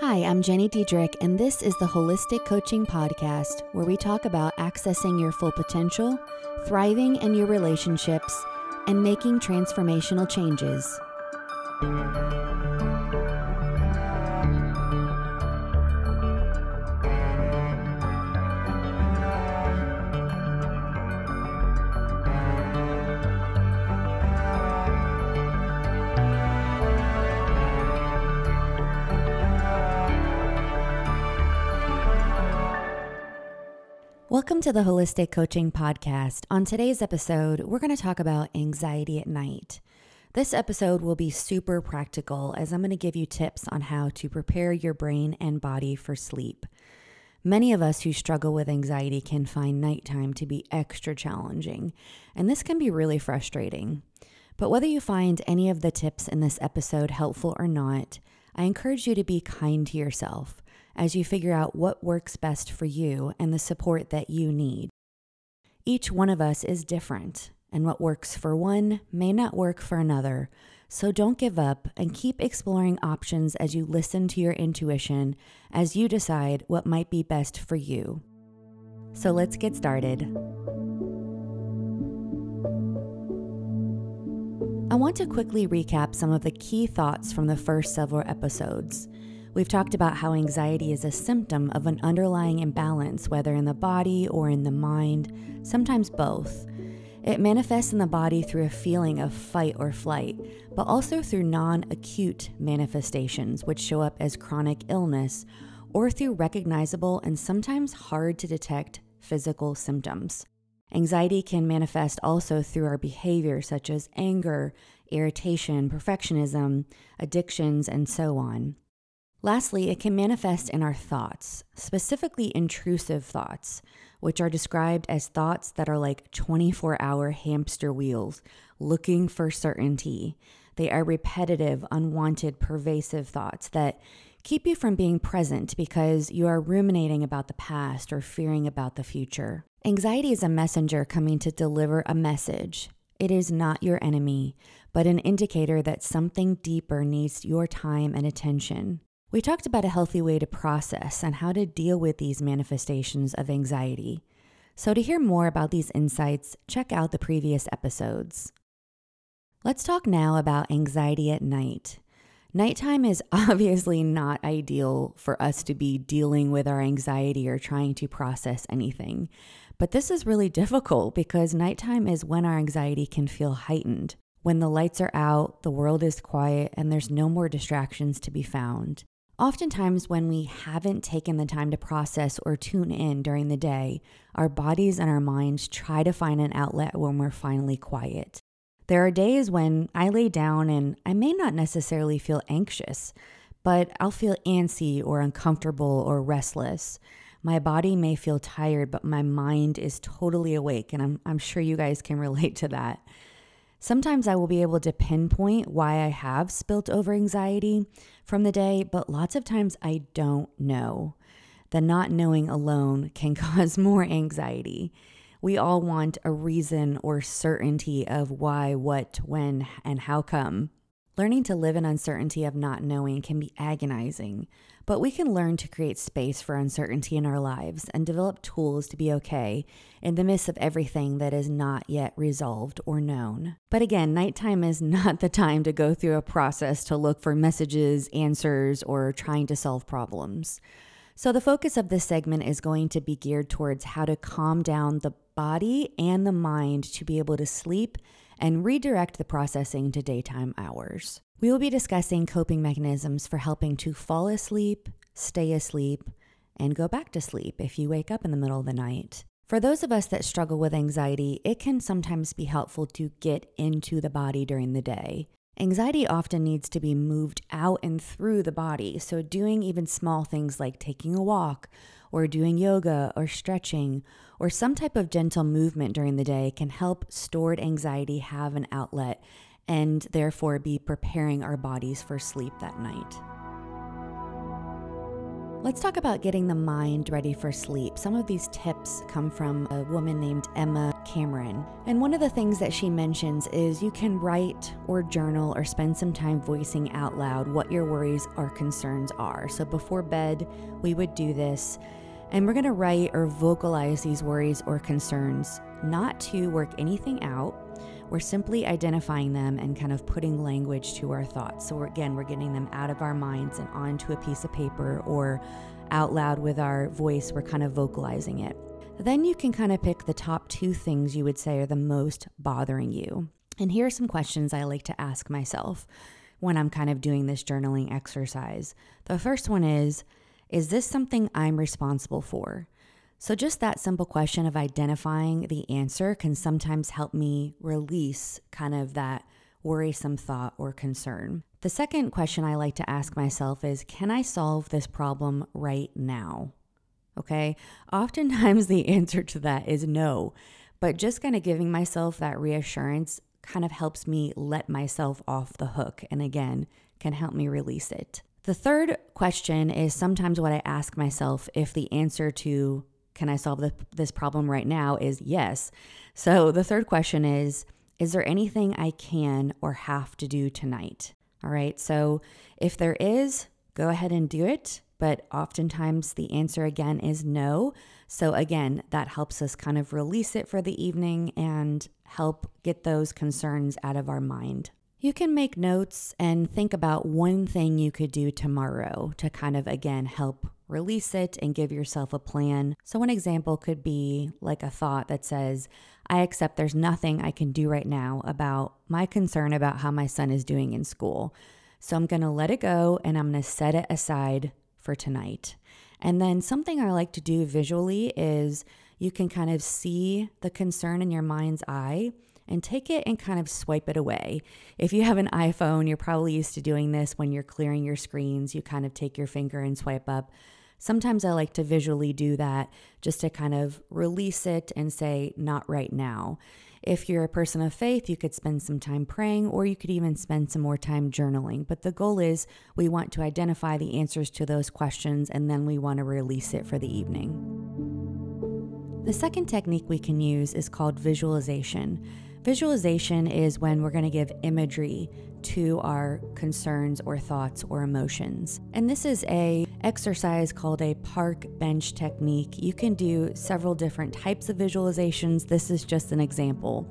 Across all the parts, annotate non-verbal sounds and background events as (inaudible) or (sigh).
Hi, I'm Jenny Diedrich, and this is the Holistic Coaching Podcast, where we talk about accessing your full potential, thriving in your relationships, and making transformational changes. Welcome to the Holistic Coaching Podcast. On today's episode, we're going to talk about anxiety at night. This episode will be super practical as I'm going to give you tips on how to prepare your brain and body for sleep. Many of us who struggle with anxiety can find nighttime to be extra challenging, and this can be really frustrating. But whether you find any of the tips in this episode helpful or not, I encourage you to be kind to yourself as you figure out what works best for you and the support that you need. Each one of us is different, and what works for one may not work for another. So don't give up and keep exploring options as you listen to your intuition as you decide what might be best for you. So let's get started. I want to quickly recap some of the key thoughts from the first several episodes. We've talked about how anxiety is a symptom of an underlying imbalance, whether in the body or in the mind, sometimes both. It manifests in the body through a feeling of fight or flight, but also through non acute manifestations, which show up as chronic illness, or through recognizable and sometimes hard to detect physical symptoms. Anxiety can manifest also through our behavior, such as anger, irritation, perfectionism, addictions, and so on. Lastly, it can manifest in our thoughts, specifically intrusive thoughts, which are described as thoughts that are like 24 hour hamster wheels looking for certainty. They are repetitive, unwanted, pervasive thoughts that keep you from being present because you are ruminating about the past or fearing about the future. Anxiety is a messenger coming to deliver a message. It is not your enemy, but an indicator that something deeper needs your time and attention. We talked about a healthy way to process and how to deal with these manifestations of anxiety. So, to hear more about these insights, check out the previous episodes. Let's talk now about anxiety at night. Nighttime is (laughs) obviously not ideal for us to be dealing with our anxiety or trying to process anything. But this is really (laughs) difficult because nighttime is when our anxiety can feel heightened. When the lights are out, the world is quiet, and there's no more distractions to be found. Oftentimes, when we haven't taken the time to process or tune in during the day, our bodies and our minds try to find an outlet when we're finally quiet. There are days when I lay down and I may not necessarily feel anxious, but I'll feel antsy or uncomfortable or restless. My body may feel tired, but my mind is totally awake, and I'm, I'm sure you guys can (laughs) relate to that. Sometimes I will be able to pinpoint why I have spilt over anxiety from the day, but lots of times I don't know. The not knowing alone can (laughs) cause more anxiety. We all want a reason or certainty of why, what, when, and how come. Learning to live in uncertainty of not knowing can be agonizing, but we can learn to create space for uncertainty in our lives and develop tools to be okay in the midst of everything that is not yet resolved or known. But again, nighttime is not the time to go through a process to look for messages, answers, or trying to solve problems. So, the focus of this segment is going to be geared towards how to calm down the body and the mind to be able to sleep and redirect the processing to daytime hours. We will be discussing coping mechanisms for helping to fall asleep, stay asleep, and go back to sleep if you wake up in the middle of the night. For those of us that struggle with anxiety, it can sometimes be helpful to get into the body during the day. Anxiety often needs to be moved out and through the body, so doing even small things like taking a walk or doing yoga or stretching or some type of gentle movement during the day can help stored anxiety have an outlet and therefore be preparing our bodies for sleep that night. Let's talk about getting the mind ready for sleep. Some of these tips come from a woman named Emma Cameron. And one of the things that she mentions is you can write or journal or spend some time voicing out loud what your worries or concerns are. So before bed, we would do this. And we're going to write or vocalize these worries or concerns, not to work anything out we're simply identifying them and kind of putting language to our thoughts. So, we're, again, we're getting them out of our minds and onto a piece of paper or out loud with our voice. We're kind of vocalizing it. Then you can kind of pick the top two things you would say are the most bothering you. And here are some questions I like to ask myself when I'm kind of doing this journaling exercise. The first one is Is this something I'm responsible for? So, just that simple question of identifying the answer can sometimes help me release kind of that worrisome thought or concern. The second question I like to ask myself is Can I solve this problem right now? Okay. Oftentimes, the (laughs) answer to that is no, but just kind of giving myself that reassurance kind of helps me let myself off the hook and again can help me release it. The third question is sometimes what I ask myself if the answer to can I solve this problem right now is yes. So the third question is Is there anything I can or have to do tonight? All right. So if there is, go ahead and do it. But oftentimes the answer again is no. So again, that helps us kind of release it for the evening and help get those concerns out of our mind. You can make notes and think about one thing you could do tomorrow to kind of again help release it and give yourself a plan. So, one example could be like a thought that says, I accept there's nothing I can do right now about my concern about how my son is doing in school. So, I'm going to let it go and I'm going to set it aside for tonight. And then, something I like to do visually is you can kind of see the concern in your mind's eye and take it and kind of swipe it away. If you have an iPhone, you're probably used to doing this when you're clearing your screens. You kind of take your finger and swipe up. Sometimes I like to visually do that just to kind of release it and say, not right now. If you're a person of faith, you could spend some time praying or you could even spend some more time journaling. But the goal is we want to identify the answers to those questions and then we want to release it for the evening. The second technique we can use is called visualization. Visualization is when we're going to give imagery to our concerns or thoughts or emotions. And this is a exercise called a park bench technique. You can do several different types of visualizations. This is just an example.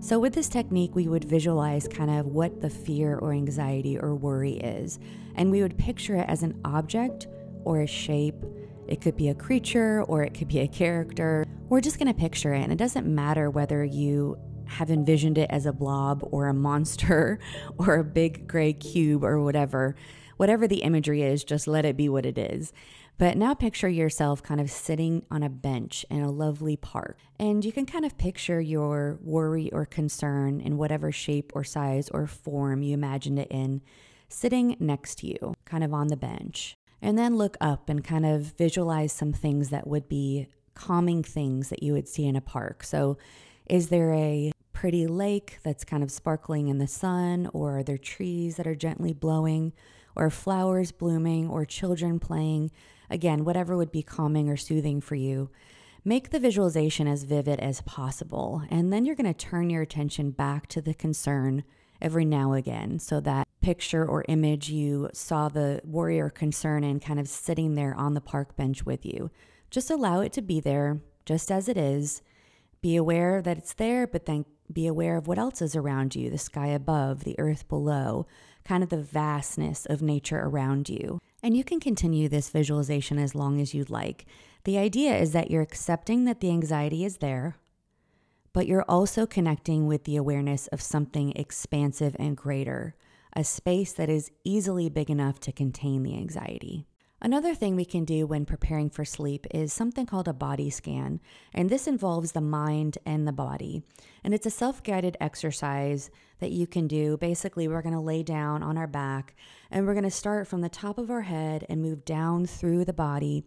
So, with this technique, we would visualize kind of what the fear or anxiety or worry is, and we would picture it as an object or a shape. It could be a creature or it could be a character. We're just going to picture it, and it doesn't matter whether you have envisioned it as a blob or a monster (laughs) or a big gray cube or whatever. Whatever the imagery is, just let it be what it is. But now picture yourself kind of sitting on a bench in a lovely park. And you can kind of picture your worry or concern in whatever shape or size or form you imagined it in, sitting next to you, kind of on the bench. And then look up and kind of visualize some things that would be calming things that you would see in a park. So, is there a pretty lake that's kind of sparkling in the sun, or are there trees that are gently blowing, or flowers blooming, or children playing? Again, whatever would be calming or soothing for you. Make the visualization as vivid as possible, and then you're going to turn your attention back to the concern every now again. So that picture or image you saw the warrior concern in kind of sitting there on the park bench with you. Just allow it to be there, just as it is. Be aware that it's there, but then be aware of what else is around you the sky above, the earth below, kind of the vastness of nature around you. And you can continue this visualization as long as you'd like. The idea is that you're accepting that the anxiety is there, but you're also connecting with the awareness of something expansive and greater, a space that is easily big enough to contain the anxiety. Another thing we can do when preparing for sleep is something called a body scan, and this involves the mind and the body. And it's a self guided exercise that you can do. Basically, we're to lay down on our back and we're to start from the top of our head and move down through the body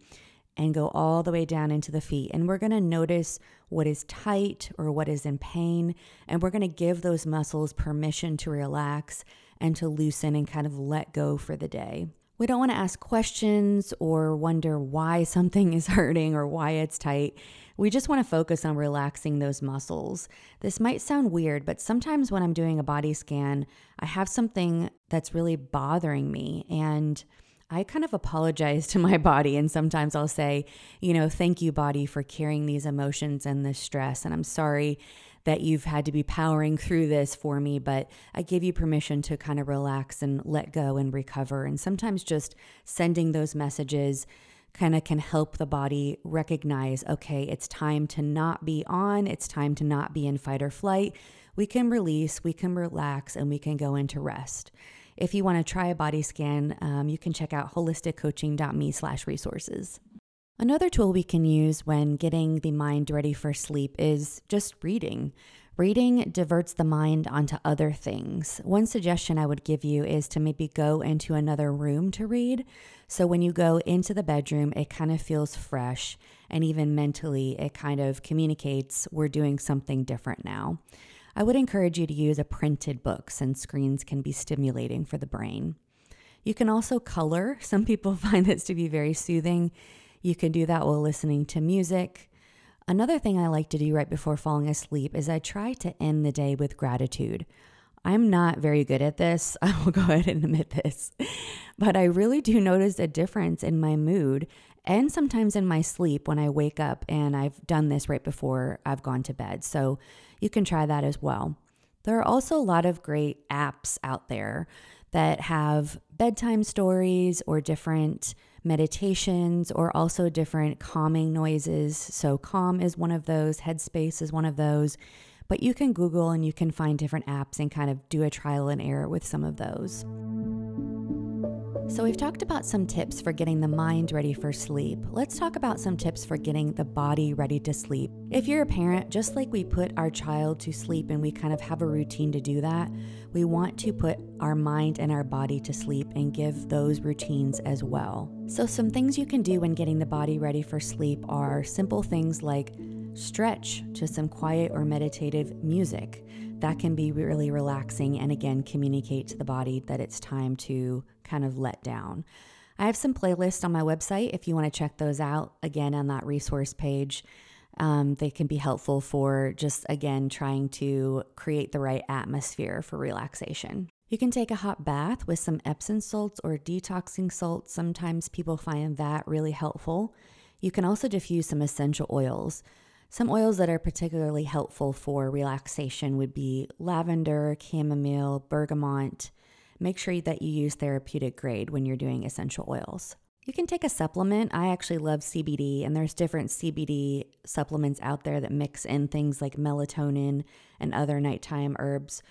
and go all the way down into the feet. And we're to notice what is tight or what is in pain, and we're to give those muscles permission to relax and to loosen and kind of let go for the day. We don't want to ask questions or wonder why something (laughs) is hurting or why it's tight. We just want to focus on relaxing those muscles. This might sound weird, but sometimes when I'm doing a body scan, I have something that's really bothering me. And I kind of apologize (laughs) to my body. And sometimes I'll say, you know, thank you, body, for carrying these emotions and this stress. And I'm sorry that you've had to be powering through this for me, but I give you permission to kind of relax and let go and recover. And sometimes just sending those messages kind of can help the body recognize okay, it's time to not be on, it's time to not be in fight or flight. We can release, we can relax, and we can go into rest. If you want to try a body scan, um, you can check out holisticcoaching.me slash resources. Another tool we can use when getting the mind ready for sleep is just reading. Reading diverts the mind onto other things. One suggestion I would give you is to maybe go into another room to read. So when you go into the bedroom, it kind of feels fresh, and even mentally, it kind of communicates we're doing something different now. I would encourage you to use a printed book since screens can be stimulating for the brain. You can also color. (laughs) Some people find this to be very soothing. You can do that while listening to music. Another thing I like to do right before falling asleep is I try to end the day with gratitude. I'm not very good at this. (laughs) I will go ahead and admit this. But I really do notice a difference in my mood and sometimes in my sleep when I wake up. And I've done this right before I've gone to bed. So you can try that as well. There are also a lot of great apps out there that have bedtime stories or different meditations or also different calming noises. So, Calm is one of those, Headspace is one of those. But you can Google and you can find different apps and kind of do a trial and error with some of those. So, we've talked about some tips for getting the mind ready for sleep. Let's talk about some tips for getting the body ready to sleep. If you're a parent, just like we put our child to sleep and we kind of have a routine to do that, we want to put our mind and our body to sleep and give those routines as well. So, some things you can do when getting the body ready for sleep are simple things like stretch to some quiet or meditative music. That can be really relaxing and again communicate to the body that it's time to kind of let down. I have some playlists on my website if you want to check those out again on that resource page. Um, they can be helpful for just again trying to create the right atmosphere for relaxation. You can take a hot bath with some Epsom salts or detoxing salts. Sometimes people find that really helpful. You can also diffuse some essential oils. Some oils that are particularly helpful for relaxation would be lavender, chamomile, bergamot. Make sure that you use therapeutic grade when you're doing essential oils. You can take a supplement. I actually love CBD, and there's different CBD supplements out there that mix in things like melatonin and other nighttime herbs.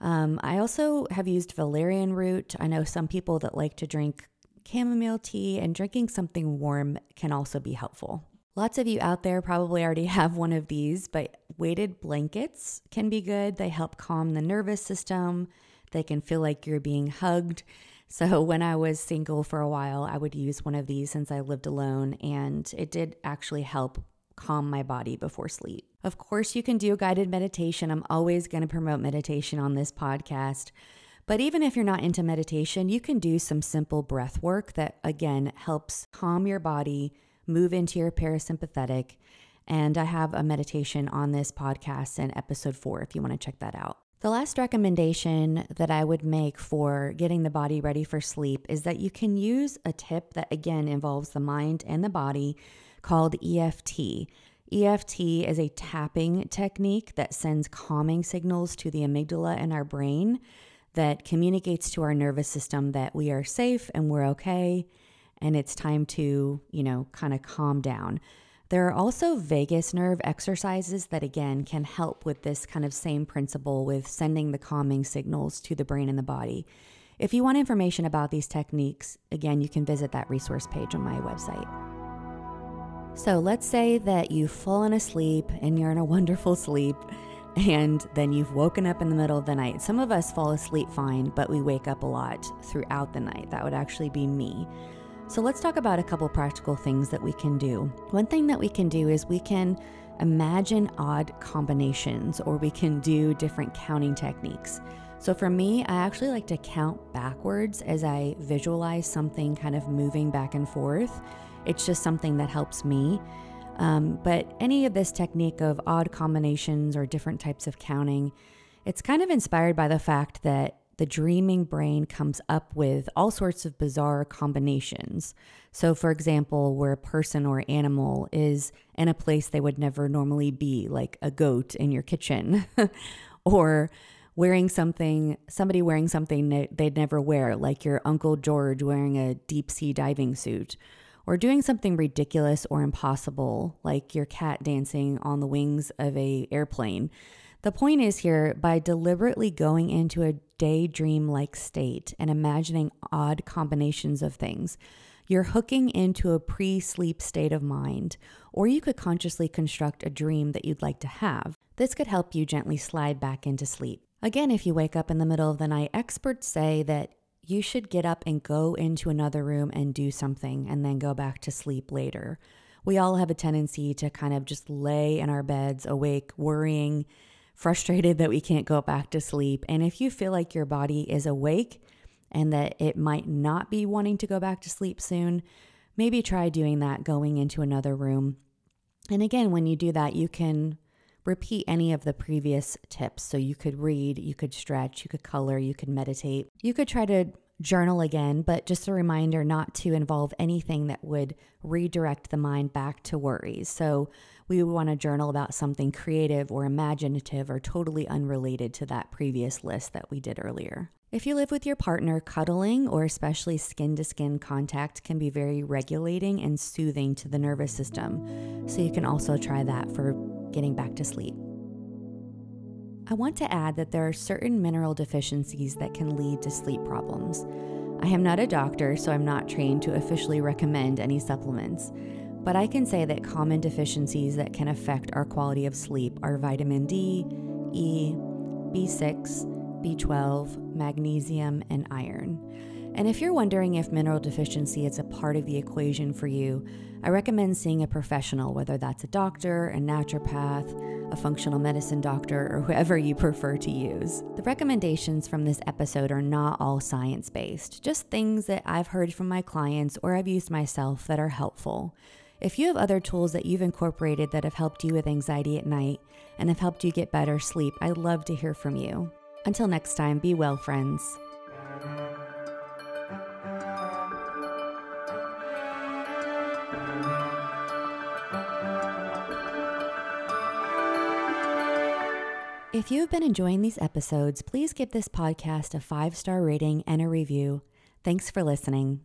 Um, I also have used valerian root. I know some people that like to drink chamomile tea, and drinking something warm can also be helpful. Lots of you out there probably already (laughs) have one of these, but weighted blankets can be good. They help calm the nervous system, they can feel like you're being hugged. So, (laughs) when I was single for a while, I would use one of these since I lived alone, and it did actually help calm my body before sleep. Of course, you can do guided meditation. I'm always going to promote meditation on this podcast. But even if you're not into meditation, you can do some simple breath work that, again, helps calm your body, move into your parasympathetic. And I have a meditation on this podcast in episode four if you want to check that out. The last recommendation that I would make for getting the body ready for sleep is that you can use a tip that again involves the mind and the body called EFT. EFT is a tapping technique that sends calming signals to the amygdala in our brain that communicates to our nervous system that we are safe and we're okay and it's time to, you know, kind of calm down. There are also vagus nerve exercises that, again, can help with this kind of same principle with sending the calming signals to the brain and the body. If you want information about these techniques, again, you can visit that resource page on my website. So let's say that you've fallen asleep and you're in a wonderful sleep, and then you've woken up in the middle of the night. Some of us fall asleep fine, but we wake up a lot throughout the night. That would actually be me. So let's talk about a couple practical things that we can do. One thing that we can do is we can imagine odd combinations or we can do different counting techniques. So for me, I actually like to count backwards as I visualize something kind of moving back and forth. It's just something that helps me. Um, but any of this technique of odd combinations or different types of counting, it's kind of inspired by the fact that the dreaming brain comes up with all sorts of bizarre combinations. So, for example, where a person or animal is in a place they would never normally be, like a goat in your kitchen, (laughs) or wearing something, somebody wearing something they'd never wear, like your Uncle George wearing a deep sea diving suit, or doing something ridiculous or impossible, like your cat dancing on the wings of a airplane. The point is here by deliberately going into a daydream like state and imagining odd combinations of things, you're hooking into a pre sleep state of mind, or you could consciously construct a dream that you'd like to have. This could help you gently slide back into sleep. Again, if you wake up in the middle of the night, experts say that you should get up and go into another room and do something and then go back to sleep later. We all have a tendency to kind of just lay in our beds awake, worrying frustrated that we can't go back to sleep. And if you feel like your body is awake and that it might not be wanting to go back to sleep soon, maybe try doing that going into another room. And again, when you do that, you can repeat any of the previous tips. So you could read, you could stretch, you could color, you could meditate. You could try to journal again, but just a reminder not to involve anything that would redirect the mind back to worries. So we would want to journal about something creative or imaginative or totally unrelated to that previous list that we did earlier. If you live with your partner, cuddling or especially skin to skin contact can be very regulating and soothing to the nervous system. So you can also try that for getting back to sleep. I want to add that there are certain mineral deficiencies that can lead to sleep problems. I am not a doctor, so I'm not trained to officially recommend any supplements, but I can say that common deficiencies that can affect our quality of sleep are vitamin D, E, B6, B12, magnesium, and iron. And if you're wondering if mineral deficiency is a part of the equation for you, I recommend seeing a professional, whether that's a doctor, a naturopath, a functional medicine doctor, or whoever you prefer to use. The recommendations from this episode are not all science based, just things that I've heard from my clients or I've used myself that are helpful. If you have other tools that you've incorporated that have helped you with anxiety at night and have helped you get better sleep, I'd love to hear from you. Until next time, be well, friends. If you've been enjoying these episodes, please give this podcast a five star rating and a review. Thanks for listening.